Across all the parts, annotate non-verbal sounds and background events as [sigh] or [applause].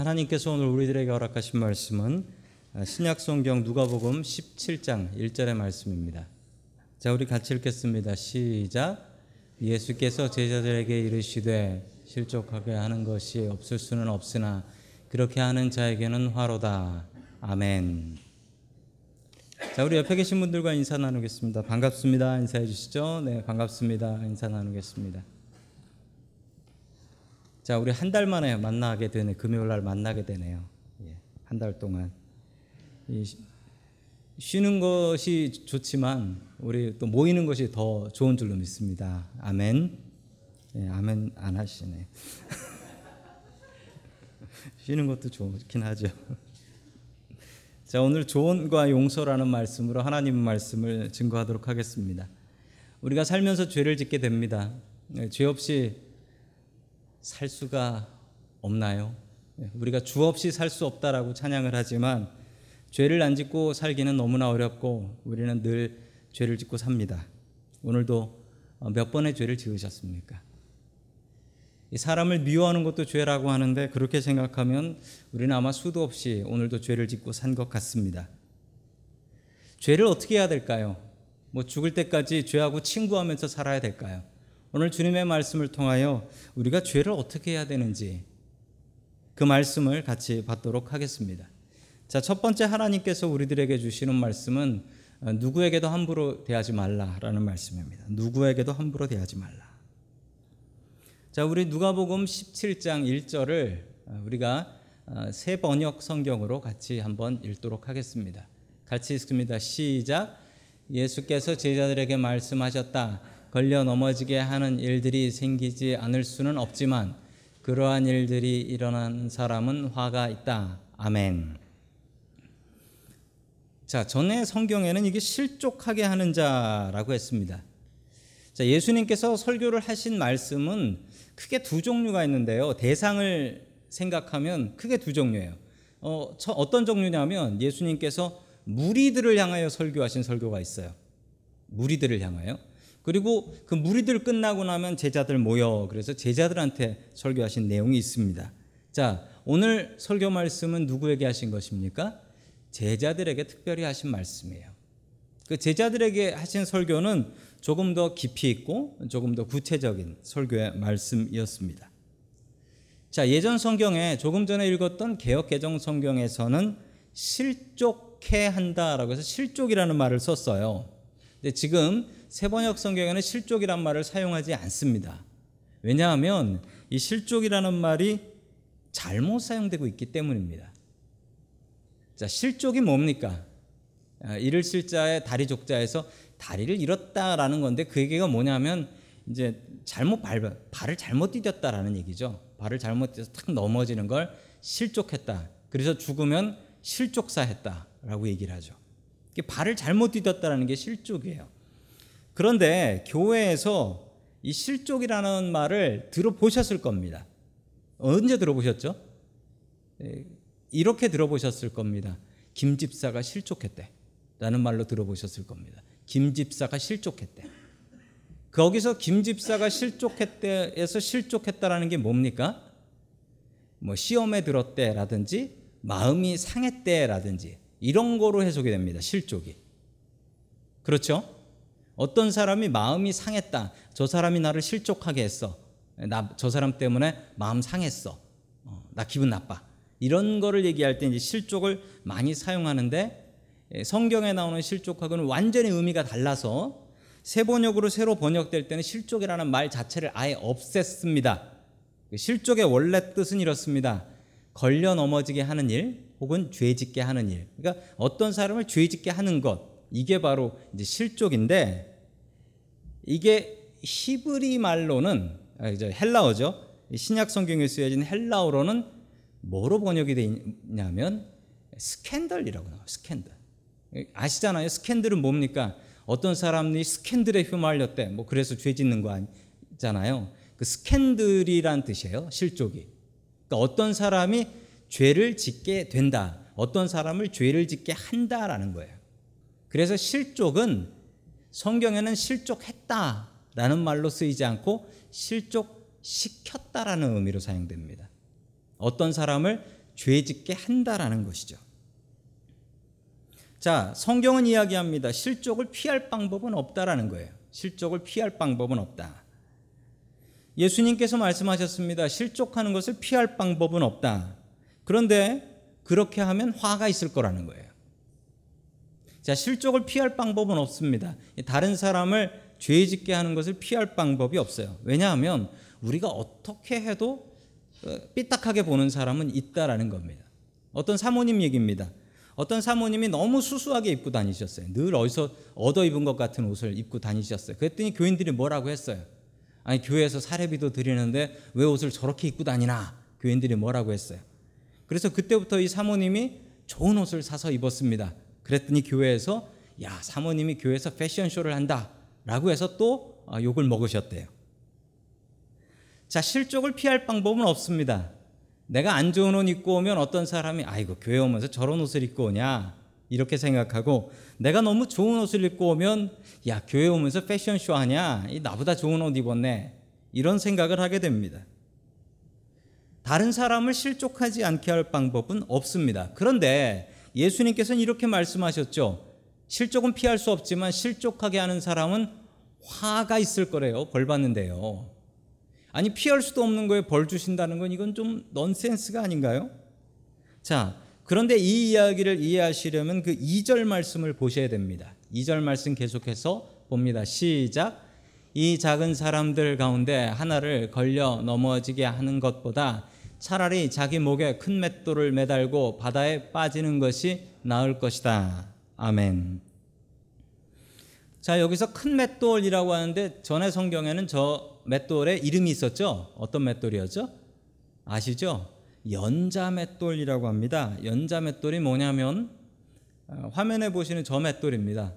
하나님께서 오늘 우리들에게 허락하신 말씀은 신약성경 누가복음 17장 1절의 말씀입니다. 자, 우리 같이 읽겠습니다. 시작. 예수께서 제자들에게 이르시되 실족하게 하는 것이 없을 수는 없으나 그렇게 하는 자에게는 화로다. 아멘. 자, 우리 옆에 계신 분들과 인사 나누겠습니다. 반갑습니다. 인사해 주시죠. 네, 반갑습니다. 인사 나누겠습니다. 자, 우리 한 달 만에 만나게 되네. 금요일 날 만나게 되네요. 예, 한달 동안. 이 쉬는 것이 좋지만 우리 또 모이는 것이 더 좋은 줄로 믿습니다. 아멘. 예, 아멘 안 하시네. [laughs] 쉬는 것도 좋긴 하죠. 자, 오늘 조언과 용서라는 말씀으로 하나님 말씀을 증거하도록 하겠습니다. 우리가 살면서 죄를 짓게 됩니다. 예, 죄 없이 살 수가 없나요? 예, 우리가 주 없이 살 수 없다라고 찬양을 하지만 죄를 안 짓고 살기는 너무나 어렵고 우리는 늘 죄를 짓고 삽니다. 오늘도 몇 번의 죄를 지으셨습니까? 사람을 미워하는 것도 죄라고 하는데 그렇게 생각하면 우리는 아마 수도 없이 오늘도 죄를 짓고 산 것 같습니다. 죄를 어떻게 해야 될까요? 뭐 죽을 때까지 죄하고 친구하면서 살아야 될까요? 오늘 주님의 말씀을 통하여 우리가 죄를 어떻게 해야 되는지 그 말씀을 같이 받도록 하겠습니다. 자, 첫 번째 하나님께서 우리들에게 주시는 말씀은 누구에게도 함부로 대하지 말라라는 말씀입니다. 누구에게도 함부로 대하지 말라. 자, 우리 누가복음 17장 1절을 우리가 새 번역 성경으로 같이 한번 읽도록 하겠습니다. 같이 읽습니다. 시작. 예수께서 제자들에게 말씀하셨다. 걸려 넘어지게 하는 일들이 생기지 않을 수는 없지만 그러한 일들이 일어난 사람은 화가 있다. 아멘. 자, 전에 성경에는 이게 실족하게 하는 자라고 했습니다. 자, 예수님께서 설교를 하신 말씀은 크게 두 종류가 있는데요. 대상을 생각하면 크게 두 종류예요. 어, 어떤 종류냐면 예수님께서 무리들을 향하여 설교하신 설교가 있어요. 무리들을 향하여. 그리고 그 무리들 끝나고 나면 제자들 모여 그래서 제자들한테 설교하신 내용이 있습니다. 자, 오늘 설교 말씀은 누구에게 하신 것입니까? 제자들에게 특별히 하신 말씀이에요. 그 제자들에게 하신 설교는 조금 더 깊이 있고 조금 더 구체적인 설교의 말씀이었습니다. 자, 예전 성경에 조금 전에 읽었던 개혁 개정 성경에서는 실족해 한다라고 해서 실족이라는 말을 썼어요. 근데 지금 세번역 성경에는 실족이란 말을 사용하지 않습니다. 왜냐하면 이 실족이라는 말이 잘못 사용되고 있기 때문입니다. 자, 실족이 뭡니까? 이를 실자의 다리 족자에서 다리를 잃었다라는 건데 그 얘기가 뭐냐면 이제 잘못 발 발을 잘못 디뎠다라는 얘기죠. 발을 잘못 디뎌서 탁 넘어지는 걸 실족했다. 그래서 죽으면 실족사했다라고 얘기를 하죠. 발을 잘못 디뎠다라는 게 실족이에요. 그런데 교회에서 이 실족이라는 말을 들어보셨을 겁니다. 언제 들어보셨죠? 이렇게 들어보셨을 겁니다. 김 집사가 실족했대. 라는 말로 들어보셨을 겁니다. 김 집사가 실족했대. 거기서 김 집사가 실족했대에서 실족했다라는 게 뭡니까? 뭐 시험에 들었대라든지 마음이 상했대라든지 이런 거로 해석이 됩니다. 실족이. 그렇죠? 어떤 사람이 마음이 상했다. 저 사람이 나를 실족하게 했어. 나 저 사람 때문에 마음 상했어. 어, 나 기분 나빠. 이런 거를 얘기할 때 이제 실족을 많이 사용하는데 예, 성경에 나오는 실족하고는 완전히 의미가 달라서 새 번역으로 새로 번역될 때는 실족이라는 말 자체를 아예 없앴습니다. 그 실족의 원래 뜻은 이렇습니다. 걸려 넘어지게 하는 일 혹은 죄짓게 하는 일. 그러니까 어떤 사람을 죄짓게 하는 것 이게 바로 이제 실족인데 이게 히브리 말로는 아, 이제 헬라어죠. 신약 성경에 쓰여진 헬라어로는 뭐로 번역이 되냐면 스캔들이라고 나와요. 스캔들. 아시잖아요. 스캔들은 뭡니까? 어떤 사람이 스캔들에 휘말렸대. 뭐 그래서 죄 짓는 거 아니잖아요. 그 스캔들이란 뜻이에요. 실족이. 그러니까 어떤 사람이 죄를 짓게 된다. 어떤 사람을 죄를 짓게 한다라는 거예요. 그래서 실족은 성경에는 실족했다라는 말로 쓰이지 않고 실족시켰다라는 의미로 사용됩니다. 어떤 사람을 죄 짓게 한다라는 것이죠. 자, 성경은 이야기합니다. 실족을 피할 방법은 없다라는 거예요. 실족을 피할 방법은 없다. 예수님께서 말씀하셨습니다. 실족하는 것을 피할 방법은 없다. 그런데 그렇게 하면 화가 있을 거라는 거예요. 자, 실족을 피할 방법은 없습니다. 다른 사람을 죄 짓게 하는 것을 피할 방법이 없어요. 왜냐하면 우리가 어떻게 해도 어, 삐딱하게 보는 사람은 있다라는 겁니다. 어떤 사모님 얘기입니다. 어떤 사모님이 너무 수수하게 입고 다니셨어요. 늘 어디서 얻어 입은 것 같은 옷을 입고 다니셨어요. 그랬더니 교인들이 뭐라고 했어요? 아니 교회에서 사례비도 드리는데 왜 옷을 저렇게 입고 다니나? 교인들이 뭐라고 했어요? 그래서 그때부터 이 사모님이 좋은 옷을 사서 입었습니다. 그랬더니 교회에서 야 사모님이 교회에서 패션쇼를 한다라고 해서 또 아, 욕을 먹으셨대요. 자 실족을 피할 방법은 없습니다. 내가 안 좋은 옷 입고 오면 어떤 사람이 아이고 교회 오면서 저런 옷을 입고 오냐 이렇게 생각하고 내가 너무 좋은 옷을 입고 오면 야 교회 오면서 패션쇼 하냐 이 나보다 좋은 옷 입었네 이런 생각을 하게 됩니다. 다른 사람을 실족하지 않게 할 방법은 없습니다. 그런데 예수님께서는 이렇게 말씀하셨죠. 실족은 피할 수 없지만 실족하게 하는 사람은 화가 있을 거래요. 벌 받는데요. 아니 피할 수도 없는 거에 벌 주신다는 건 이건 좀 넌센스가 아닌가요? 자, 그런데 이 이야기를 이해하시려면 그 2절 말씀을 보셔야 됩니다. 2절 말씀 계속해서 봅니다. 시작. 이 작은 사람들 가운데 하나를 걸려 넘어지게 하는 것보다 차라리 자기 목에 큰 맷돌을 매달고 바다에 빠지는 것이 나을 것이다. 아멘. 자, 여기서 큰 맷돌이라고 하는데 전에 성경에는 저 맷돌에 이름이 있었죠? 어떤 맷돌이었죠? 아시죠? 연자 맷돌이라고 합니다. 연자 맷돌이 뭐냐면 어, 화면에 보시는 저 맷돌입니다.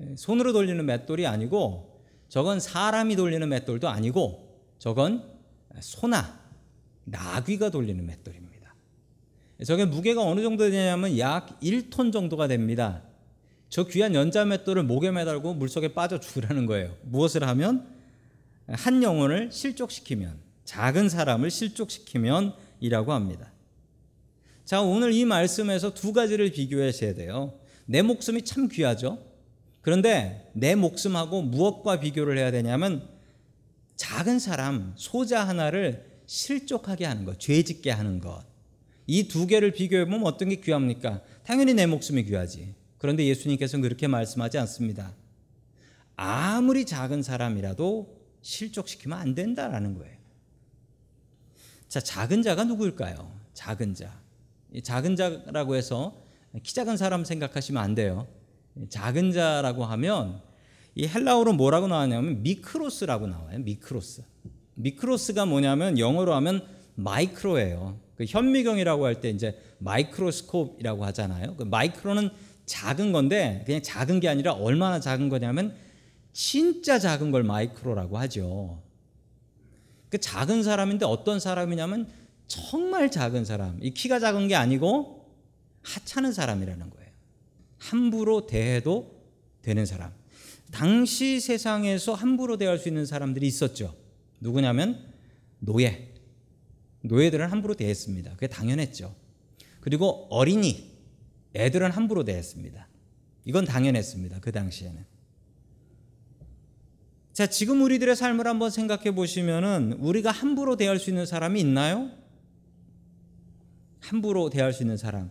예, 손으로 돌리는 맷돌이 아니고 저건 사람이 돌리는 맷돌도 아니고 저건 소나 나귀가 돌리는 맷돌입니다. 저게 무게가 어느 정도 되냐면 약 1톤 정도가 됩니다. 저 귀한 연자 맷돌을 목에 매달고 물속에 빠져 죽으라는 거예요. 무엇을 하면 한 영혼을 실족시키면 작은 사람을 실족시키면 이라고 합니다. 자, 오늘 이 말씀에서 두 가지를 비교하셔야 돼요. 내 목숨이 참 귀하죠. 그런데 내 목숨하고 무엇과 비교를 해야 되냐면 작은 사람, 소자 하나를 실족하게 하는 것, 죄 짓게 하는 것. 이 두 개를 비교해 보면 어떤 게 귀합니까? 당연히 내 목숨이 귀하지. 그런데 예수님께서는 그렇게 말씀하지 않습니다. 아무리 작은 사람이라도 실족시키면 안 된다라는 거예요. 자, 작은 자가 누구일까요? 작은 자. 이 작은 자라고 해서 키 작은 사람 생각하시면 안 돼요. 작은 자라고 하면 이 헬라어로 뭐라고 나왔냐면 μικρός라고 나와요. μικρός. μικρός가 뭐냐면 영어로 하면 micro예요. 그 현미경이라고 할 때 이제 microscope이라고 하잖아요. 그 micro는 작은 건데 그냥 작은 게 아니라 얼마나 작은 거냐면 진짜 작은 걸 micro라고 하죠. 그 작은 사람인데 어떤 사람이냐면 정말 작은 사람. 이 키가 작은 게 아니고 하찮은 사람이라는 거예요. 함부로 대해도 되는 사람. 당시 세상에서 함부로 대할 수 있는 사람들이 있었죠. 누구냐면 노예. 노예들은 함부로 대했습니다. 그게 당연했죠. 그리고 어린이, 애들은 함부로 대했습니다. 이건 당연했습니다. 그 당시에는. 자, 지금 우리들의 삶을 한번 생각해 보시면은 우리가 함부로 대할 수 있는 사람이 있나요? 함부로 대할 수 있는 사람.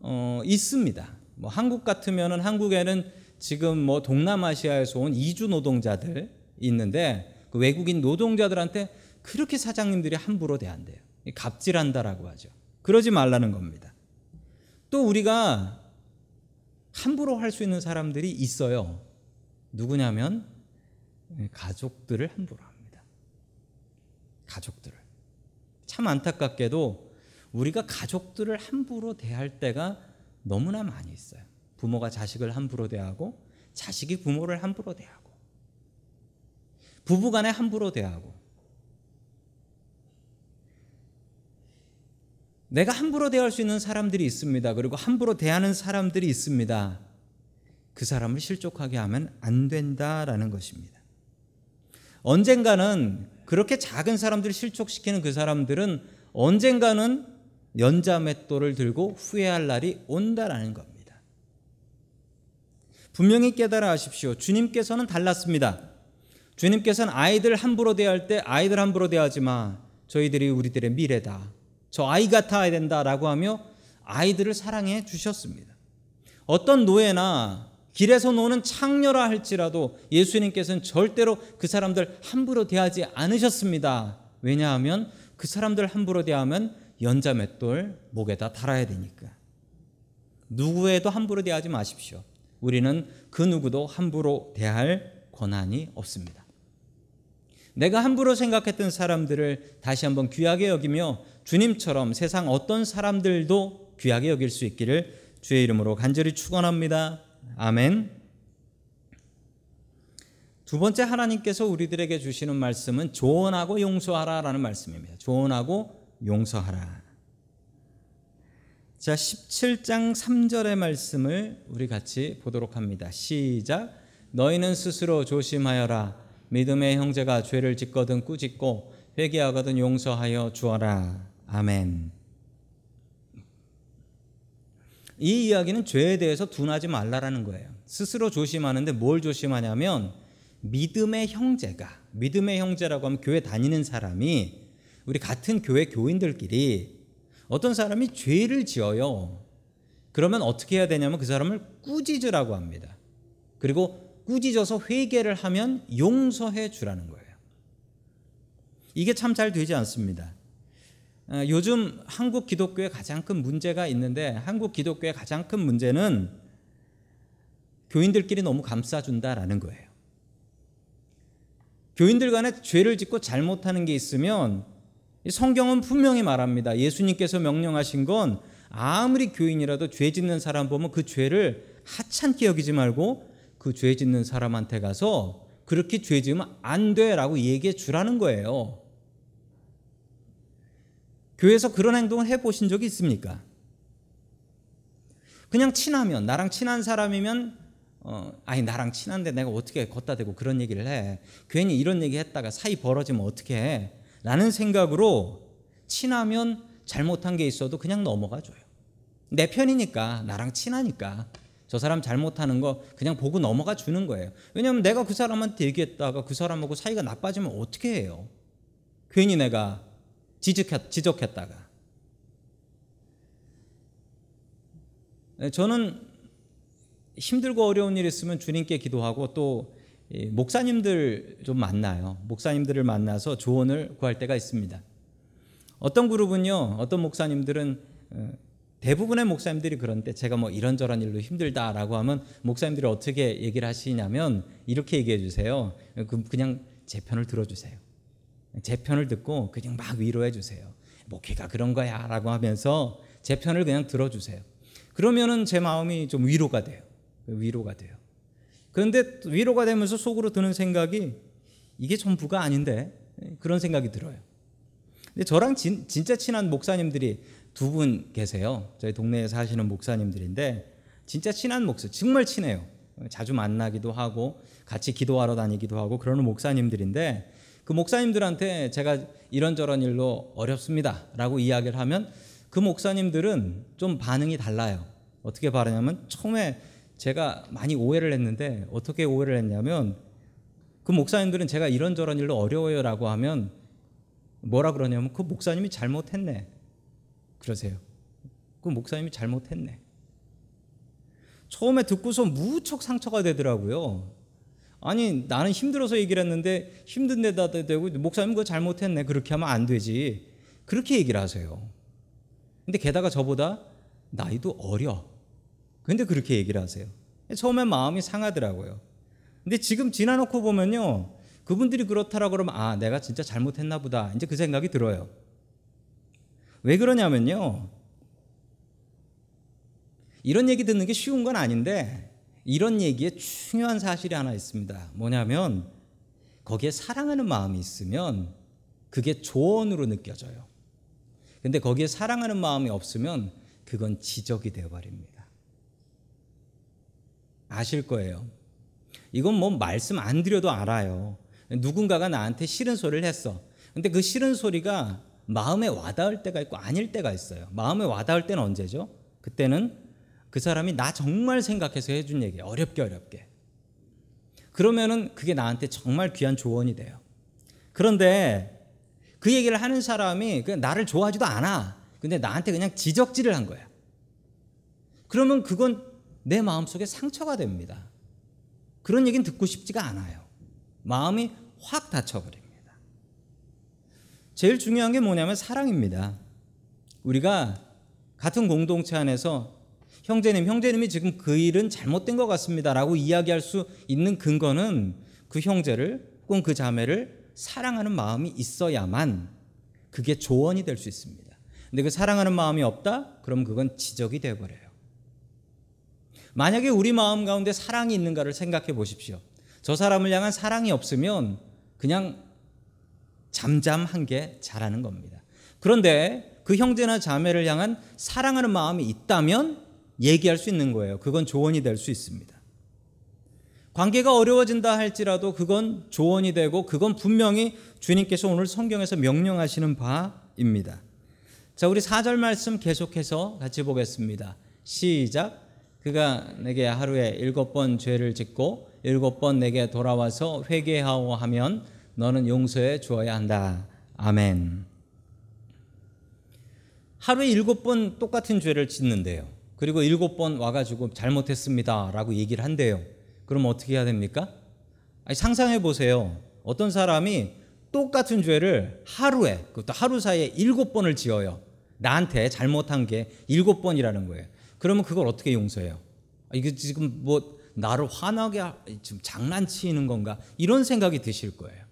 어, 있습니다. 뭐 한국 같으면은 한국에는 지금 뭐 동남아시아에서 온 이주 노동자들 있는데 그 외국인 노동자들한테 그렇게 사장님들이 함부로 대한대요. 갑질한다라고 하죠. 그러지 말라는 겁니다. 또 우리가 함부로 할 수 있는 사람들이 있어요. 누구냐면 가족들을 함부로 합니다. 가족들을. 참 안타깝게도 우리가 가족들을 함부로 대할 때가 너무나 많이 있어요. 부모가 자식을 함부로 대하고 자식이 부모를 함부로 대하고 부부간에 함부로 대하고 내가 함부로 대할 수 있는 사람들이 있습니다. 그리고 함부로 대하는 사람들이 있습니다. 그 사람을 실족하게 하면 안 된다라는 것입니다. 언젠가는 그렇게 작은 사람들을 실족시키는 그 사람들은 언젠가는 연자맷돌을 들고 후회할 날이 온다라는 겁니다. 분명히 깨달아 하십시오. 주님께서는 달랐습니다. 주님께서는 아이들 함부로 대할 때 아이들 함부로 대하지 마. 저희들이 우리들의 미래다. 저 아이 같아야 된다라고 하며 아이들을 사랑해 주셨습니다. 어떤 노예나 길에서 노는 창녀라 할지라도 예수님께서는 절대로 그 사람들 함부로 대하지 않으셨습니다. 왜냐하면 그 사람들 함부로 대하면 연자 맷돌 목에다 달아야 되니까. 누구에도 함부로 대하지 마십시오. 우리는 그 누구도 함부로 대할 권한이 없습니다. 내가 함부로 생각했던 사람들을 다시 한번 귀하게 여기며 주님처럼 세상 어떤 사람들도 귀하게 여길 수 있기를 주의 이름으로 간절히 축원합니다. 아멘. 두 번째 하나님께서 우리들에게 주시는 말씀은 조언하고 용서하라라는 말씀입니다. 조언하고 용서하라. 자, 17장 3절의 말씀을 우리 같이 보도록 합니다. 시작. 너희는 스스로 조심하여라. 믿음의 형제가 죄를 짓거든 꾸짖고 회개하거든 용서하여 주어라. 아멘. 이 이야기는 죄에 대해서 둔하지 말라라는 거예요. 스스로 조심하는데 뭘 조심하냐면 믿음의 형제가 믿음의 형제라고 하면 교회 다니는 사람이 우리 같은 교회 교인들끼리 어떤 사람이 죄를 지어요. 그러면 어떻게 해야 되냐면 그 사람을 꾸짖으라고 합니다. 그리고 꾸짖어서 회개를 하면 용서해 주라는 거예요. 이게 참 잘 되지 않습니다. 어, 요즘 한국 기독교에 가장 큰 문제가 있는데 한국 기독교의 가장 큰 문제는 교인들끼리 너무 감싸준다라는 거예요. 교인들 간에 죄를 짓고 잘못하는 게 있으면 성경은 분명히 말합니다. 예수님께서 명령하신 건 아무리 교인이라도 죄 짓는 사람 보면 그 죄를 하찮게 여기지 말고 그 죄 짓는 사람한테 가서 그렇게 죄 지으면 안 돼라고 얘기해 주라는 거예요. 교회에서 그런 행동을 해 보신 적이 있습니까? 그냥 친하면 나랑 친한 사람이면 어, 아니 나랑 친한데 내가 어떻게 걷다 대고 그런 얘기를 해? 괜히 이런 얘기 했다가 사이 벌어지면 어떻게 해? 라는 생각으로 친하면 잘못한 게 있어도 그냥 넘어가 줘요. 내 편이니까 나랑 친하니까 저 사람 잘못하는 거 그냥 보고 넘어가 주는 거예요. 왜냐하면 내가 그 사람한테 얘기했다가 그 사람하고 사이가 나빠지면 어떻게 해요? 괜히 내가 지적했, 지적했다가. 네, 저는 힘들고 어려운 일 있으면 주님께 기도하고 또 목사님들 좀 만나요. 목사님들을 만나서 조언을 구할 때가 있습니다. 어떤 그룹은요, 어떤 목사님들은 어, 대부분의 목사님들이 그런데 제가 뭐 이런저런 일로 힘들다라고 하면 목사님들이 어떻게 얘기를 하시냐면 이렇게 얘기해 주세요. 그냥 제 편을 들어주세요. 제 편을 듣고 그냥 막 위로해 주세요. 목회가 그런 거야 라고 하면서 제 편을 그냥 들어주세요. 그러면은 제 마음이 좀 위로가 돼요. 위로가 돼요. 그런데 위로가 되면서 속으로 드는 생각이 이게 전부가 아닌데 그런 생각이 들어요. 근데 저랑 진, 진짜 친한 목사님들이 두 분 계세요. 저희 동네에 사시는 목사님들인데 진짜 친한 목사, 정말 친해요. 자주 만나기도 하고 같이 기도하러 다니기도 하고 그러는 목사님들인데 그 목사님들한테 제가 이런저런 일로 어렵습니다라고 이야기를 하면 그 목사님들은 좀 반응이 달라요. 어떻게 바라냐면 처음에 제가 많이 오해를 했는데 어떻게 오해를 했냐면 그 목사님들은 제가 이런저런 일로 어려워요라고 하면 뭐라 그러냐면 그 목사님이 잘못했네. 그러세요. 그 목사님이 잘못했네. 처음에 듣고서 무척 상처가 되더라고요. 아니 나는 힘들어서 얘기를 했는데 힘든 데다 대고 목사님 그거 잘못했네 그렇게 하면 안 되지 그렇게 얘기를 하세요. 근데 게다가 저보다 나이도 어려. 근데 그렇게 얘기를 하세요. 처음엔 마음이 상하더라고요. 근데 지금 지나놓고 보면요. 그분들이 그렇다라고 그러면 아, 내가 진짜 잘못했나 보다. 이제 그 생각이 들어요. 왜 그러냐면요. 이런 얘기 듣는 게 쉬운 건 아닌데 이런 얘기에 중요한 사실이 하나 있습니다. 뭐냐면 거기에 사랑하는 마음이 있으면 그게 조언으로 느껴져요. 근데 거기에 사랑하는 마음이 없으면 그건 지적이 되어 버립니다. 아실 거예요. 이건 뭐 말씀 안 드려도 알아요. 누군가가 나한테 싫은 소리를 했어. 근데 그 싫은 소리가 마음에 와닿을 때가 있고 아닐 때가 있어요. 마음에 와닿을 때는 언제죠? 그때는 그 사람이 나 정말 생각해서 해준 얘기 어렵게 어렵게. 그러면은 그게 나한테 정말 귀한 조언이 돼요. 그런데 그 얘기를 하는 사람이 그냥 나를 좋아하지도 않아. 근데 나한테 그냥 지적질을 한 거야. 그러면 그건 내 마음속에 상처가 됩니다. 그런 얘기는 듣고 싶지가 않아요. 마음이 확 다쳐버립니다. 제일 중요한 게 뭐냐면 사랑입니다. 우리가 같은 공동체 안에서 형제님, 형제님이 지금 그 일은 잘못된 것 같습니다라고 이야기할 수 있는 근거는 그 형제를 혹은 그 자매를 사랑하는 마음이 있어야만 그게 조언이 될 수 있습니다. 근데 그 사랑하는 마음이 없다? 그럼 그건 지적이 되어버려요. 만약에 우리 마음 가운데 사랑이 있는가를 생각해 보십시오. 저 사람을 향한 사랑이 없으면 그냥 잠잠한 게 잘하는 겁니다. 그런데 그 형제나 자매를 향한 사랑하는 마음이 있다면 얘기할 수 있는 거예요. 그건 조언이 될 수 있습니다. 관계가 어려워진다 할지라도 그건 조언이 되고 그건 분명히 주님께서 오늘 성경에서 명령하시는 바입니다. 자, 우리 4절 말씀 계속해서 같이 보겠습니다. 시작. 그가 내게 하루에 일곱 번 죄를 짓고 일곱 번 내게 돌아와서 회개하오 하면 너는 용서해 주어야 한다. 아멘. 하루에 일곱 번 똑같은 죄를 짓는데요. 그리고 일곱 번 와가지고 잘못했습니다라고 얘기를 한대요. 그럼 어떻게 해야 됩니까? 아니, 상상해 보세요. 어떤 사람이 똑같은 죄를 하루에 그것도 하루 사이에 일곱 번을 지어요. 나한테 잘못한 게 일곱 번이라는 거예요. 그러면 그걸 어떻게 용서해요? 아, 이게 지금 뭐 나를 화나게 지금 장난치는 건가 이런 생각이 드실 거예요.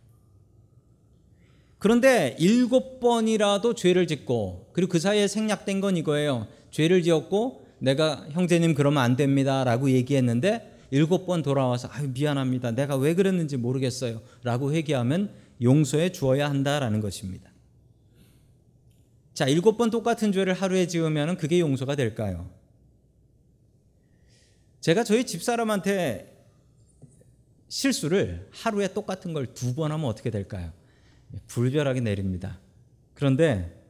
그런데 일곱 번이라도 죄를 짓고 그리고 그 사이에 생략된 건 이거예요. 죄를 지었고 내가 형제님 그러면 안 됩니다라고 얘기했는데 일곱 번 돌아와서 아유 미안합니다. 내가 왜 그랬는지 모르겠어요라고 회개하면 용서해 주어야 한다라는 것입니다. 자, 일곱 번 똑같은 죄를 하루에 지으면 그게 용서가 될까요? 제가 저희 집사람한테 실수를 하루에 똑같은 걸 두 번 하면 어떻게 될까요? 불별하게 내립니다. 그런데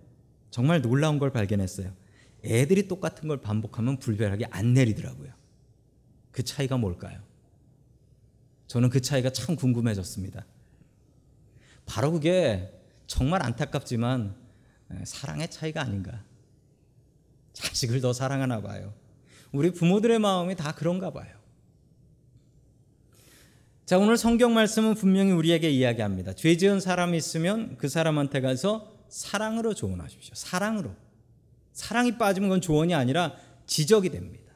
정말 놀라운 걸 발견했어요. 애들이 똑같은 걸 반복하면 불별하게 안 내리더라고요. 그 차이가 뭘까요? 저는 그 차이가 참 궁금해졌습니다. 바로 그게 정말 안타깝지만 사랑의 차이가 아닌가. 자식을 더 사랑하나 봐요. 우리 부모들의 마음이 다 그런가 봐요. 자, 오늘 성경 말씀은 분명히 우리에게 이야기합니다. 죄 지은 사람이 있으면 그 사람한테 가서 사랑으로 조언하십시오. 사랑으로. 사랑이 빠지면 그건 조언이 아니라 지적이 됩니다.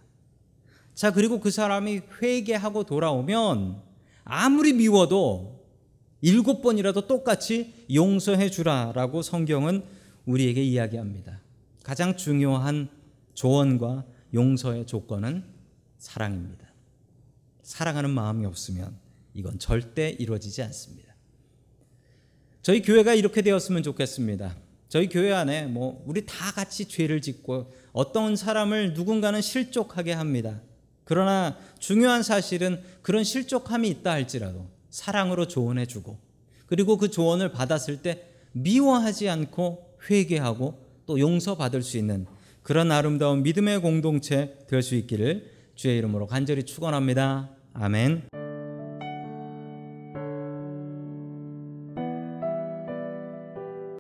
자, 그리고 그 사람이 회개하고 돌아오면 아무리 미워도 일곱 번이라도 똑같이 용서해 주라라고 성경은 우리에게 이야기합니다. 가장 중요한 조언과 용서의 조건은 사랑입니다. 사랑하는 마음이 없으면 이건 절대 이루어지지 않습니다. 저희 교회가 이렇게 되었으면 좋겠습니다. 저희 교회 안에 뭐 우리 다 같이 죄를 짓고 어떤 사람을 누군가는 실족하게 합니다. 그러나 중요한 사실은 그런 실족함이 있다 할지라도 사랑으로 조언해 주고 그리고 그 조언을 받았을 때 미워하지 않고 회개하고 또 용서받을 수 있는 그런 아름다운 믿음의 공동체 될 수 있기를 주의 이름으로 간절히 축원합니다. 아멘.